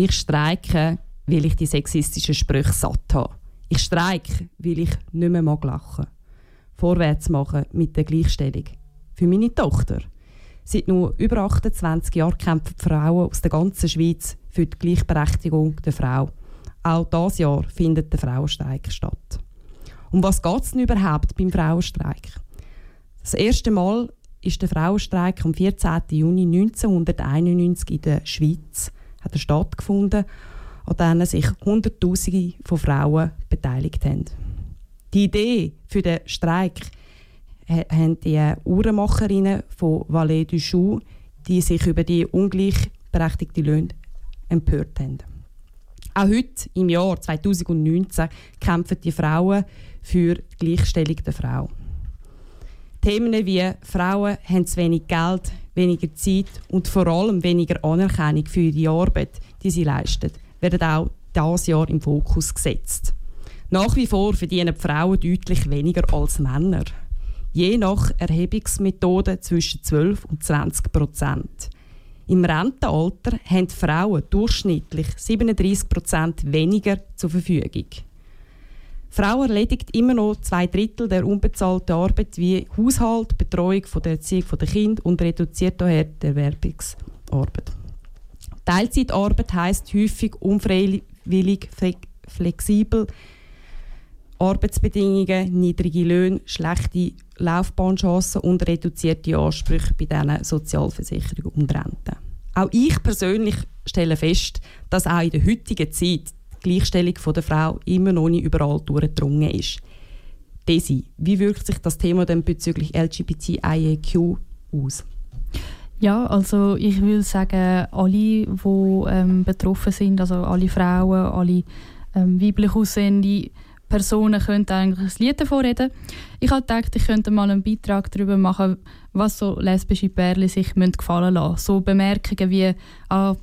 Ich streike, weil ich die sexistischen Sprüche satt habe. Ich streike, weil ich nicht mehr mag lachen Vorwärts machen mit der Gleichstellung. Für meine Tochter. Seit nur über 28 Jahren kämpfen Frauen aus der ganzen Schweiz für die Gleichberechtigung der Frau. Auch dieses Jahr findet der Frauenstreik statt. Um was geht es denn überhaupt beim Frauenstreik? Das erste Mal ist der Frauenstreik am 14. Juni 1991 in der Schweiz hat stattgefunden, an dem sich Hunderttausende von Frauen beteiligt haben. Die Idee für den Streik haben die Uhrenmacherinnen von Valais du Chou, die sich über die ungleichberechtigte Löhne empört haben. Auch heute, im Jahr 2019, kämpfen die Frauen für die Gleichstellung der Frau. Themen wie Frauen haben zu wenig Geld, weniger Zeit und vor allem weniger Anerkennung für die Arbeit, die sie leisten, werden auch dieses Jahr im Fokus gesetzt. Nach wie vor verdienen die Frauen deutlich weniger als Männer. Je nach Erhebungsmethode zwischen 12 und 20 Prozent. Im Rentenalter haben Frauen durchschnittlich 37 Prozent weniger zur Verfügung. Frauen erledigt immer noch zwei Drittel der unbezahlten Arbeit wie Haushalt, Betreuung von der Erziehung der Kinder und reduziert daher die Erwerbsarbeit. Teilzeitarbeit heißt häufig unfreiwillig, flexibel, Arbeitsbedingungen, niedrige Löhne, schlechte Laufbahnchancen und reduzierte Ansprüche bei diesen Sozialversicherungen und Renten. Auch ich persönlich stelle fest, dass auch in der heutigen Zeit die Gleichstellung der Frau immer noch nicht überall durchgedrungen ist. Desi, wie wirkt sich das Thema denn bezüglich LGBTIQ aus? Ja, also ich will sagen, alle, die ähm, betroffen sind, also alle Frauen, alle ähm, weiblich aussehende Personen könnten eigentlich ein Lied davon reden. Ich habe gedacht, ich könnte mal einen Beitrag darüber machen, was so lesbische Pärchen sich gefallen lassen So Bemerkungen wie, ah,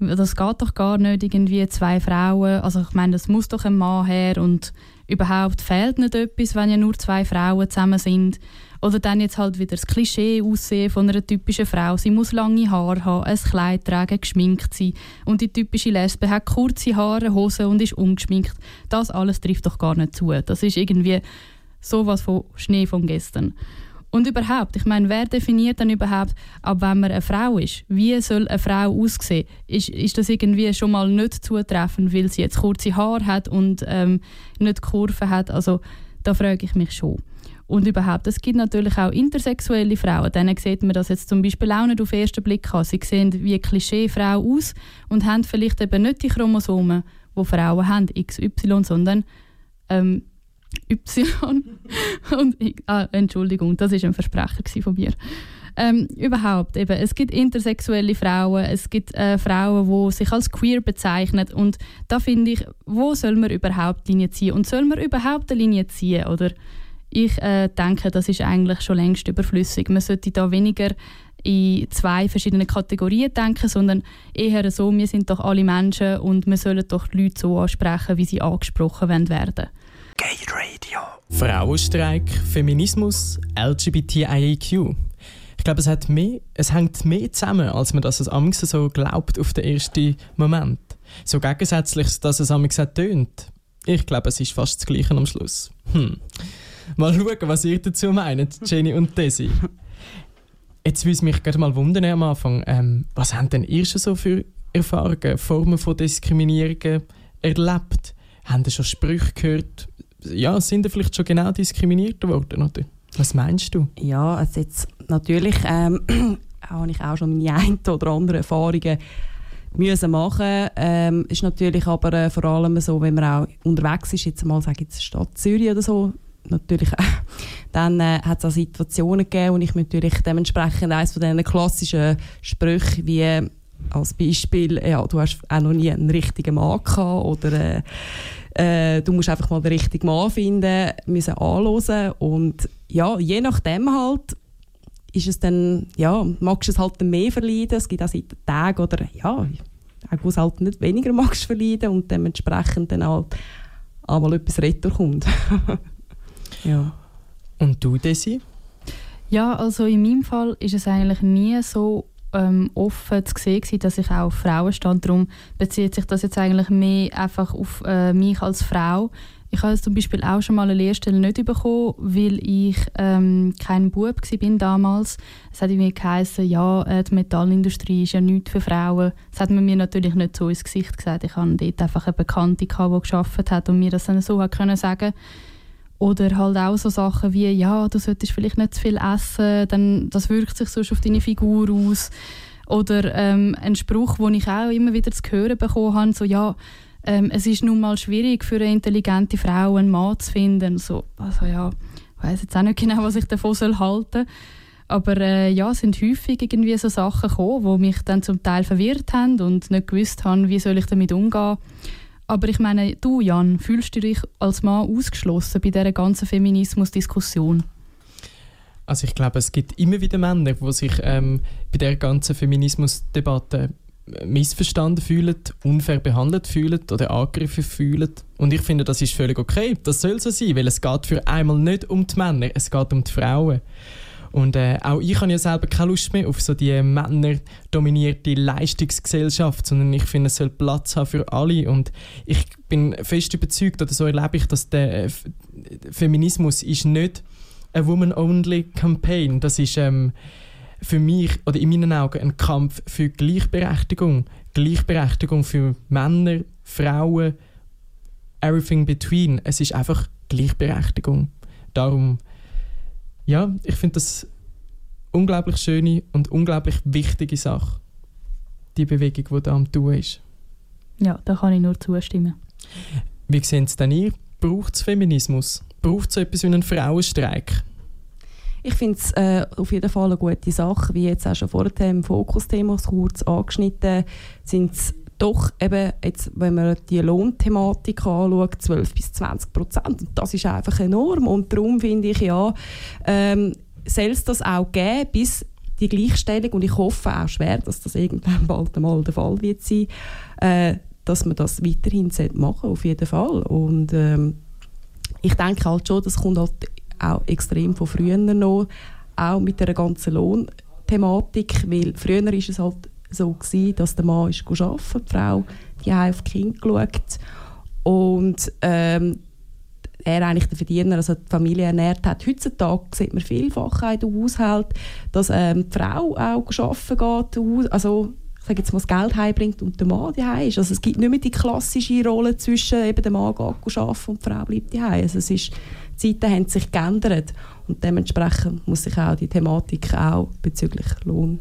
das geht doch gar nicht, irgendwie zwei Frauen, also ich meine, das muss doch ein Mann her und überhaupt fehlt nicht etwas, wenn ja nur zwei Frauen zusammen sind. Oder dann jetzt halt wieder das Klischee aussehen von einer typischen Frau. Sie muss lange Haare haben, ein Kleid tragen, geschminkt sein. Und die typische Lesbe hat kurze Haare, Hosen und ist ungeschminkt. Das alles trifft doch gar nicht zu. Das ist irgendwie sowas von Schnee von gestern. Und überhaupt, ich meine, wer definiert dann überhaupt, ab wenn man eine Frau ist? Wie soll eine Frau aussehen? Ist, ist das irgendwie schon mal nicht zutreffend, weil sie jetzt kurze Haare hat und ähm, nicht Kurven hat? Also da frage ich mich schon. Und überhaupt, es gibt natürlich auch intersexuelle Frauen. Denen sieht man das jetzt zum Beispiel auch nicht auf den ersten Blick an. Sie sehen wie eine Klischeefrau aus und haben vielleicht eben nicht die Chromosomen, die Frauen haben, XY, sondern ähm, Y und ah, Entschuldigung, das ist ein Versprecher von mir. Ähm, überhaupt eben, es gibt intersexuelle Frauen, es gibt äh, Frauen, die sich als queer bezeichnen und da finde ich, wo soll man überhaupt Linie ziehen und soll man überhaupt eine Linie ziehen oder ich äh, denke, das ist eigentlich schon längst überflüssig. Man sollte da weniger in zwei verschiedene Kategorien denken, sondern eher so, wir sind doch alle Menschen und wir sollen doch die Leute so ansprechen, wie sie angesprochen werden. Gay Radio. Frauenstreik, Feminismus, LGBTIQ. Ich glaube, es, hat mehr, es hängt mehr zusammen, als man das so glaubt auf den ersten Moment. So gegensätzlich, dass es amigs tönt. Ich glaube, es ist fast das Gleiche am Schluss. Hm. Mal schauen, was ihr dazu meint, Jenny und Desi. Jetzt würde mich gerade mal wundern am Anfang, ähm, was haben denn ihr schon so für Erfahrungen, Formen von Diskriminierungen erlebt? Haben ihr schon Sprüche gehört? Ja, sind ihr vielleicht schon genau diskriminiert worden? Oder? Was meinst du? Ja, also jetzt natürlich ähm, habe ich auch schon meine ein oder andere Erfahrungen müssen machen. Ähm, ist natürlich aber äh, vor allem so, wenn man auch unterwegs ist, jetzt mal sage ich Stadt Zürich oder so, natürlich dann äh, hat es auch Situationen gegeben und ich natürlich dementsprechend eines von diesen klassischen Sprüchen wie als Beispiel, ja, du hast auch noch nie einen richtigen Mann gehabt oder äh, du musst einfach mal den richtigen Mann finden, müssen anhören und ja, je nachdem halt ist es dann, ja, magst du es halt mehr verleiden, es gibt auch seit Tagen oder ja, wo es halt nicht weniger magst verleiden und dementsprechend dann halt einmal etwas retour kommt. Ja. Und du, Desi? Ja, also in meinem Fall ist es eigentlich nie so ähm, offen zu sehen, dass ich auch auf Frauen stand. Darum bezieht sich das jetzt eigentlich mehr einfach auf äh, mich als Frau. Ich habe zum Beispiel auch schon mal eine Lehrstelle nicht bekommen, weil ich ähm, kein Bub war damals. Es hat irgendwie geheißen, ja, äh, die Metallindustrie ist ja nichts für Frauen. Das hat man mir natürlich nicht so ins Gesicht gesagt. Ich hatte dort einfach eine Bekannte, die gearbeitet hat und mir das dann so hat können oder halt auch so Sachen wie, ja, du solltest vielleicht nicht zu viel essen, dann, das wirkt sich sonst auf deine Figur aus. Oder ähm, ein Spruch, den ich auch immer wieder zu hören bekommen habe, so, ja, ähm, es ist nun mal schwierig für eine intelligente Frau einen Mann zu finden. So, also ja, ich weiß jetzt auch nicht genau, was ich davon soll halten aber äh, ja, es sind häufig irgendwie so Sachen gekommen, die mich dann zum Teil verwirrt haben und nicht gewusst haben, wie soll ich damit umgehen. Aber ich meine, du Jan, fühlst du dich als Mann ausgeschlossen bei dieser ganzen Feminismus-Diskussion? Also ich glaube, es gibt immer wieder Männer, die sich ähm, bei der ganzen Feminismus-Debatte missverstanden fühlen, unfair behandelt fühlen oder angegriffen fühlen. Und ich finde, das ist völlig okay. Das soll so sein, weil es geht für einmal nicht um die Männer, es geht um die Frauen. Und äh, auch ich habe ja selber keine Lust mehr auf so die männerdominierte Leistungsgesellschaft, sondern ich finde, es soll Platz haben für alle. Und ich bin fest überzeugt, oder so erlebe ich, dass der äh, Feminismus ist nicht eine Woman-Only-Campaign. Das ist ähm, für mich oder in meinen Augen ein Kampf für Gleichberechtigung. Gleichberechtigung für Männer, Frauen, everything between. Es ist einfach Gleichberechtigung. Darum, ja, ich finde das unglaublich schöne und unglaublich wichtige Sache. Die Bewegung, die da am tun ist. Ja, da kann ich nur zustimmen. Wie sehen es denn ihr? Braucht es Feminismus? Braucht es so etwas wie einen Frauenstreik? Ich finde es äh, auf jeden Fall eine gute Sache, wie jetzt auch schon vor dem Fokusthema kurz angeschnitten, sind es doch eben, jetzt, wenn man die Lohnthematik anschaut, 12 bis 20 Prozent. Und das ist einfach enorm. Und darum finde ich, ja, ähm, soll es das auch geben, bis die Gleichstellung, und ich hoffe auch schwer, dass das irgendwann bald einmal der Fall wird sein, äh, dass man das weiterhin machen auf jeden Fall. Und ähm, ich denke halt schon, das kommt halt auch extrem von früher noch, auch mit der ganzen Lohnthematik, weil früher war es halt so gewesen, dass der Mann ist die Frau die auf die Kinder geschaut und ähm, er eigentlich der Verdiener, also die Familie ernährt hat. Heutzutage sieht man vielfach in den Haushalten, dass ähm, die Frau auch arbeiten geht, also ich sage jetzt mal, das Geld heimbringt und der Mann daheim ist. Also es gibt nicht mehr die klassische Rolle zwischen eben der Mann geht arbeiten und die Frau bleibt daheim. Also es ist die Zeiten haben sich geändert und dementsprechend muss sich auch die Thematik auch bezüglich Lohn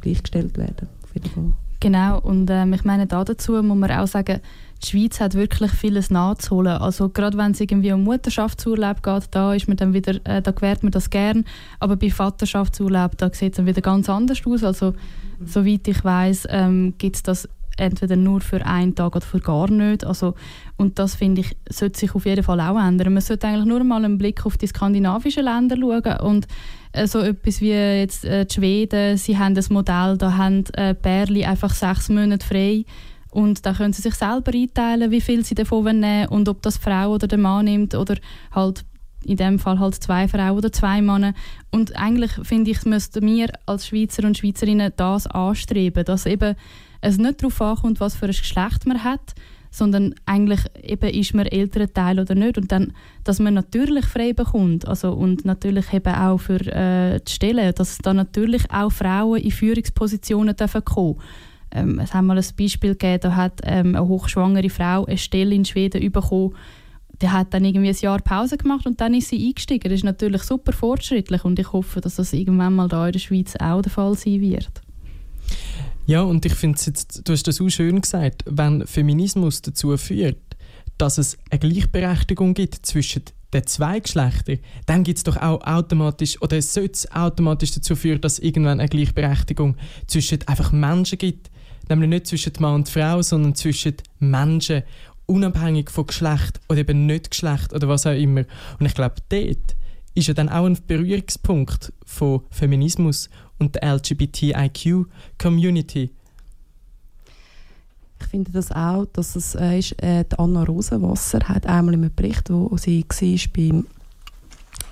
gleichgestellt werden. Genau, und ähm, ich meine, da dazu muss man auch sagen, die Schweiz hat wirklich vieles nachzuholen. Also gerade wenn es irgendwie um Mutterschaftsurlaub geht, da ist man dann wieder, äh, da gewährt man das gern. Aber bei Vaterschaftsurlaub, da sieht es dann wieder ganz anders aus. Also soweit ich weiß, ähm, gibt es das entweder nur für einen Tag oder für gar nicht. Also, und das finde ich, sollte sich auf jeden Fall auch ändern. Man sollte eigentlich nur mal einen Blick auf die skandinavischen Länder schauen und äh, so etwas wie jetzt äh, die Schweden, sie haben das Modell, da haben äh, Bärli einfach sechs Monate frei und da können sie sich selber einteilen, wie viel sie davon nehmen und ob das die Frau oder der Mann nimmt oder halt in dem Fall halt zwei Frauen oder zwei Männer. Und eigentlich finde ich, müssten wir als Schweizer und Schweizerinnen das anstreben, dass eben es nicht darauf ankommt, was für ein Geschlecht man hat, sondern eigentlich eben ist man älterer Teil oder nicht und dann, dass man natürlich frei bekommt also und natürlich eben auch für äh, die Stellen, dass da natürlich auch Frauen in Führungspositionen dürfen kommen. Ähm, es haben mal ein Beispiel gegeben, da hat ähm, eine hochschwangere Frau eine Stelle in Schweden bekommen, die hat dann irgendwie ein Jahr Pause gemacht und dann ist sie eingestiegen. Das ist natürlich super fortschrittlich und ich hoffe, dass das irgendwann mal da in der Schweiz auch der Fall sein wird. Ja, und ich finde du hast das auch schön gesagt, wenn Feminismus dazu führt, dass es eine Gleichberechtigung gibt zwischen den zwei Geschlechtern, dann gibt es doch auch automatisch, oder es sollte automatisch dazu führen, dass es irgendwann eine Gleichberechtigung zwischen einfach Menschen gibt. Nämlich nicht zwischen Mann und Frau, sondern zwischen Menschen, unabhängig von Geschlecht oder eben nicht Geschlecht oder was auch immer. Und ich glaube, dort ist ja dann auch ein Berührungspunkt von Feminismus und der LGBTIQ-Community. Ich finde das auch, dass es äh, ist, äh, die Anna Rosenwasser hat einmal im Bericht, wo sie war beim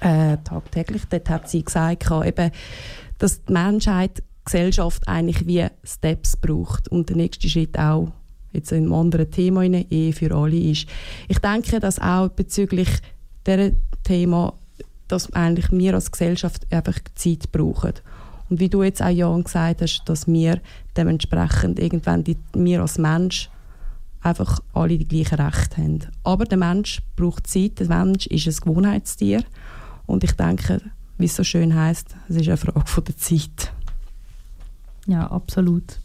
äh, tagtäglich, dort hat sie gesagt, eben, dass die Menschheit Gesellschaft eigentlich wie Steps braucht und der nächste Schritt auch jetzt in einem anderen Thema in Ehe für alle ist. Ich denke, dass auch bezüglich dieser Thema, dass eigentlich wir als Gesellschaft einfach Zeit brauchen. Und wie du jetzt auch Jan gesagt hast, dass wir dementsprechend irgendwann die, wir als Mensch einfach alle die gleichen Rechte haben. Aber der Mensch braucht Zeit, der Mensch ist ein Gewohnheitstier und ich denke, wie es so schön heißt, es ist eine Frage von der Zeit. Ja, absolut.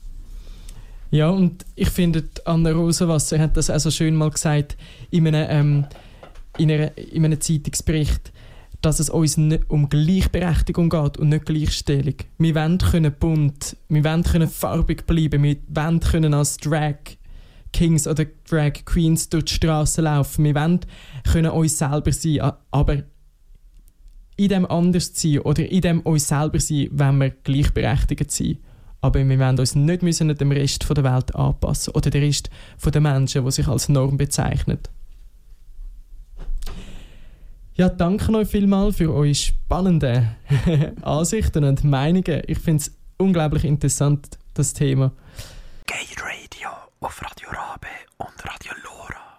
Ja, und ich finde, Anna Rosenwasser hat das auch so schön mal gesagt in einem, ähm, in, einer, in einem Zeitungsbericht, dass es uns um Gleichberechtigung geht und nicht Gleichstellung. Wir wollen können bunt, wir wollen können farbig bleiben, wir wollen können als Drag Kings oder Drag Queens durch die Straße laufen. Wir wollen können uns selber sein, aber in dem anders sein oder in dem uns selber sein, wenn wir gleichberechtigt sein. Aber wir wollen uns nicht müssen dem Rest der Welt anpassen oder dem Rest der Menschen, die sich als Norm bezeichnet. Ja, danke euch vielmals für eure spannenden Ansichten und Meinungen. Ich finde es unglaublich interessant, das Thema. Gay Radio auf Radio Rabe und Radio Lora.